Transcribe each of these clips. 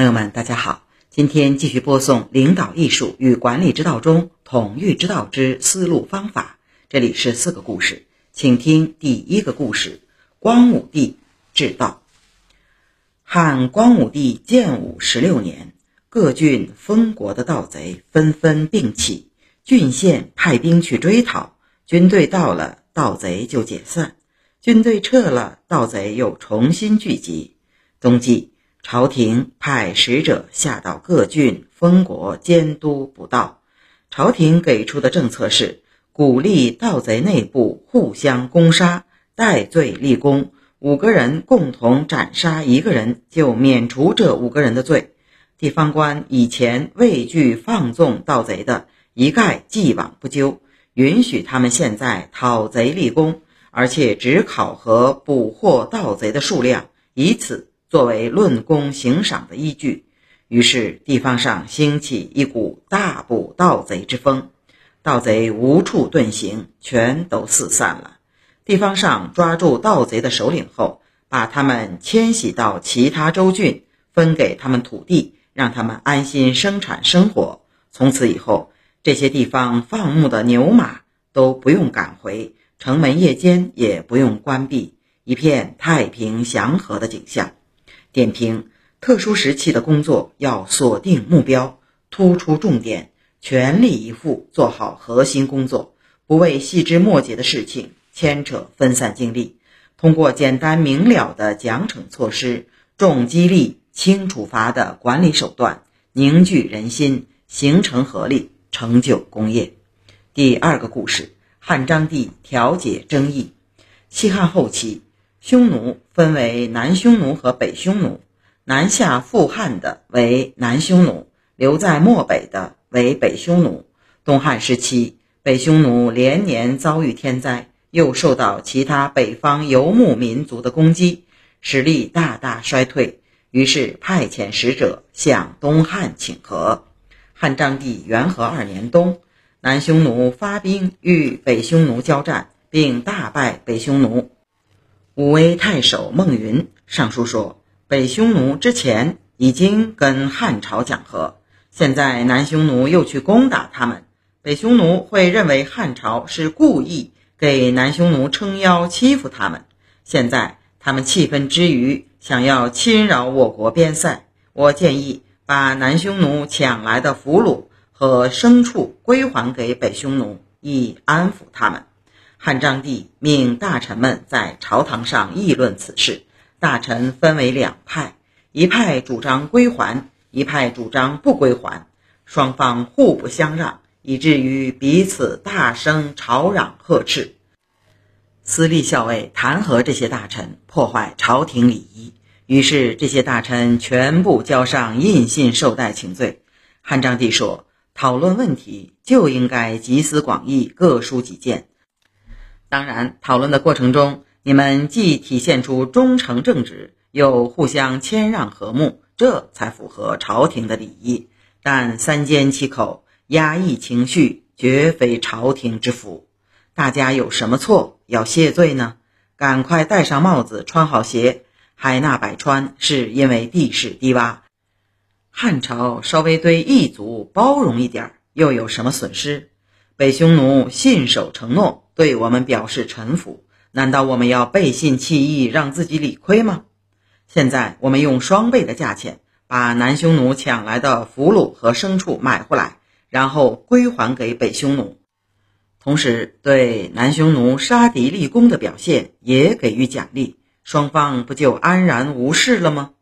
朋友们，大家好，今天继续播送《领导艺术与管理之道中统御之道之思路方法》，这里是四个故事，请听第一个故事：光武帝治道。汉光武帝建武十六年，各郡封国的盗贼纷纷并起，郡县派兵去追讨，军队到了，盗贼就解散；军队撤了，盗贼又重新聚集。冬季。朝廷派使者下到各郡封国监督不盗。朝廷给出的政策是鼓励盗贼内部互相攻杀，戴罪立功，五个人共同斩杀一个人，就免除这五个人的罪。地方官以前畏惧放纵盗贼的，一概既往不咎，允许他们现在讨贼立功，而且只考核捕获盗贼的数量，以此。作为论功行赏的依据，于是地方上兴起一股大捕盗贼之风，盗贼无处遁形，全都四散了。地方上抓住盗贼的首领后，把他们迁徙到其他州郡，分给他们土地，让他们安心生产生活。从此以后，这些地方放牧的牛马都不用赶回，城门夜间也不用关闭，一片太平祥和的景象。点评：特殊时期的工作要锁定目标，突出重点，全力以赴做好核心工作，不为细枝末节的事情牵扯分散精力。通过简单明了的奖惩措施、重激励轻处罚的管理手段，凝聚人心，形成合力，成就功业。第二个故事：汉章帝调解争议。西汉后期。匈奴分为南匈奴和北匈奴，南下赴汉的为南匈奴，留在漠北的为北匈奴。东汉时期，北匈奴连年遭遇天灾，又受到其他北方游牧民族的攻击，实力大大衰退，于是派遣使者向东汉请和。汉章帝元和二年冬，南匈奴发兵与北匈奴交战，并大败北匈奴。武威太守孟云上书说，北匈奴之前已经跟汉朝讲和，现在南匈奴又去攻打他们，北匈奴会认为汉朝是故意给南匈奴撑腰欺负他们。现在他们气愤之余，想要侵扰我国边塞。我建议把南匈奴抢来的俘虏和牲畜归还给北匈奴，以安抚他们。汉章帝命大臣们在朝堂上议论此事，大臣分为两派，一派主张归还，一派主张不归还，双方互不相让，以至于彼此大声吵嚷呵斥。司隶校尉弹劾这些大臣破坏朝廷礼仪，于是这些大臣全部交上印信绶带请罪。汉章帝说：“讨论问题就应该集思广益，各抒己见。”当然，讨论的过程中，你们既体现出忠诚正直，又互相谦让和睦，这才符合朝廷的礼仪。但三缄其口，压抑情绪，绝非朝廷之福。大家有什么错要谢罪呢？赶快戴上帽子，穿好鞋。海纳百川，是因为地势低洼。汉朝稍微对异族包容一点，又有什么损失？北匈奴信守承诺。对我们表示臣服，难道我们要背信弃义，让自己理亏吗？现在我们用双倍的价钱把南匈奴抢来的俘虏和牲畜买回来，然后归还给北匈奴，同时对南匈奴杀敌立功的表现也给予奖励，双方不就安然无事了吗？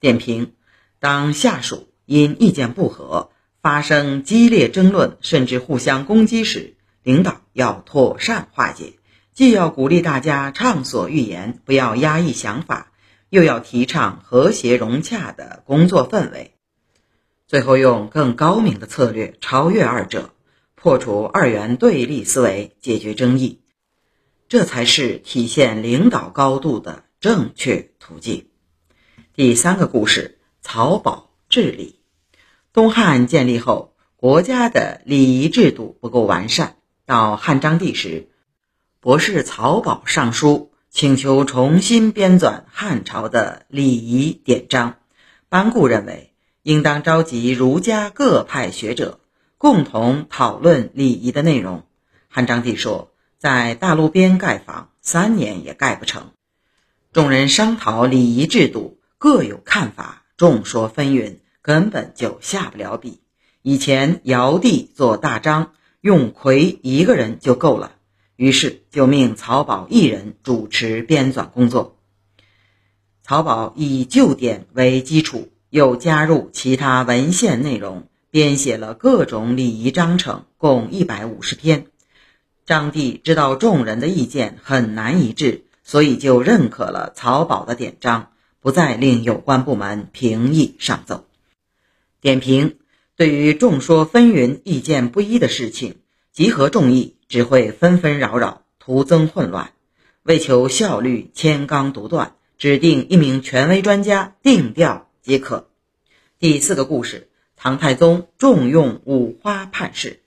点评：当下属因意见不合发生激烈争论，甚至互相攻击时。领导要妥善化解，既要鼓励大家畅所欲言，不要压抑想法，又要提倡和谐融洽的工作氛围。最后用更高明的策略超越二者，破除二元对立思维，解决争议，这才是体现领导高度的正确途径。第三个故事：曹宝治理。东汉建立后，国家的礼仪制度不够完善。到汉章帝时，博士曹宝上书请求重新编纂汉朝的礼仪典章，班固认为，应当召集儒家各派学者，共同讨论礼仪的内容。汉章帝说，在大路边盖房，三年也盖不成。众人商讨礼仪制度，各有看法，众说纷纭，根本就下不了笔。以前尧帝做大章，用夔一个人就够了，于是就命曹宝一人主持编纂工作。曹宝以旧典为基础，又加入其他文献内容，编写了各种礼仪章程，共一百五十篇。张帝知道众人的意见很难一致。所以就认可了曹宝的典章，不再令有关部门评议上奏。点评：对于众说纷纭、意见不一的事情，集合众议只会纷纷扰扰，徒增混乱。为求效率，千纲独断，指定一名权威专家定调即可。第四个故事：唐太宗重用五花判事。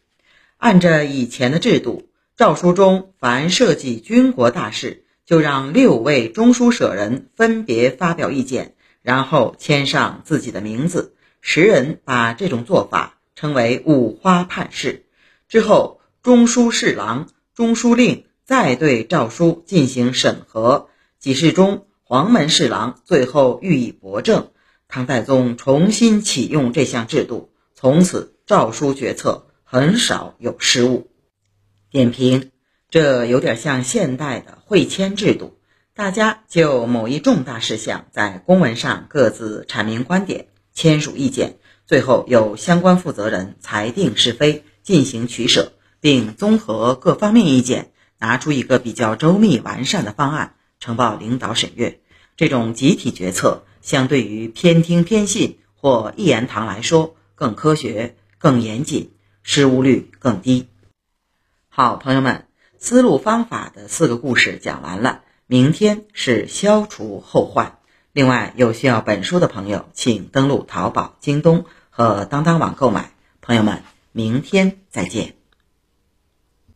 按着以前的制度，诏书中凡涉及军国大事。就让六位中书舍人分别发表意见，然后签上自己的名字。时人把这种做法称为“五花判事”。之后，中书侍郎、中书令再对诏书进行审核，几事中，黄门侍郎最后予以驳正。唐太宗重新启用这项制度，从此诏书决策很少有失误。点评。这有点像现代的会签制度，大家就某一重大事项在公文上各自阐明观点，签署意见，最后由相关负责人裁定是非，进行取舍，并综合各方面意见，拿出一个比较周密完善的方案，呈报领导审阅。这种集体决策，相对于偏听偏信或一言堂来说，更科学、更严谨，失误率更低。好，朋友们。思路方法的四个故事讲完了，明天是消除后患。另外，有需要本书的朋友，请登录淘宝、京东和当当网购买。朋友们，明天再见。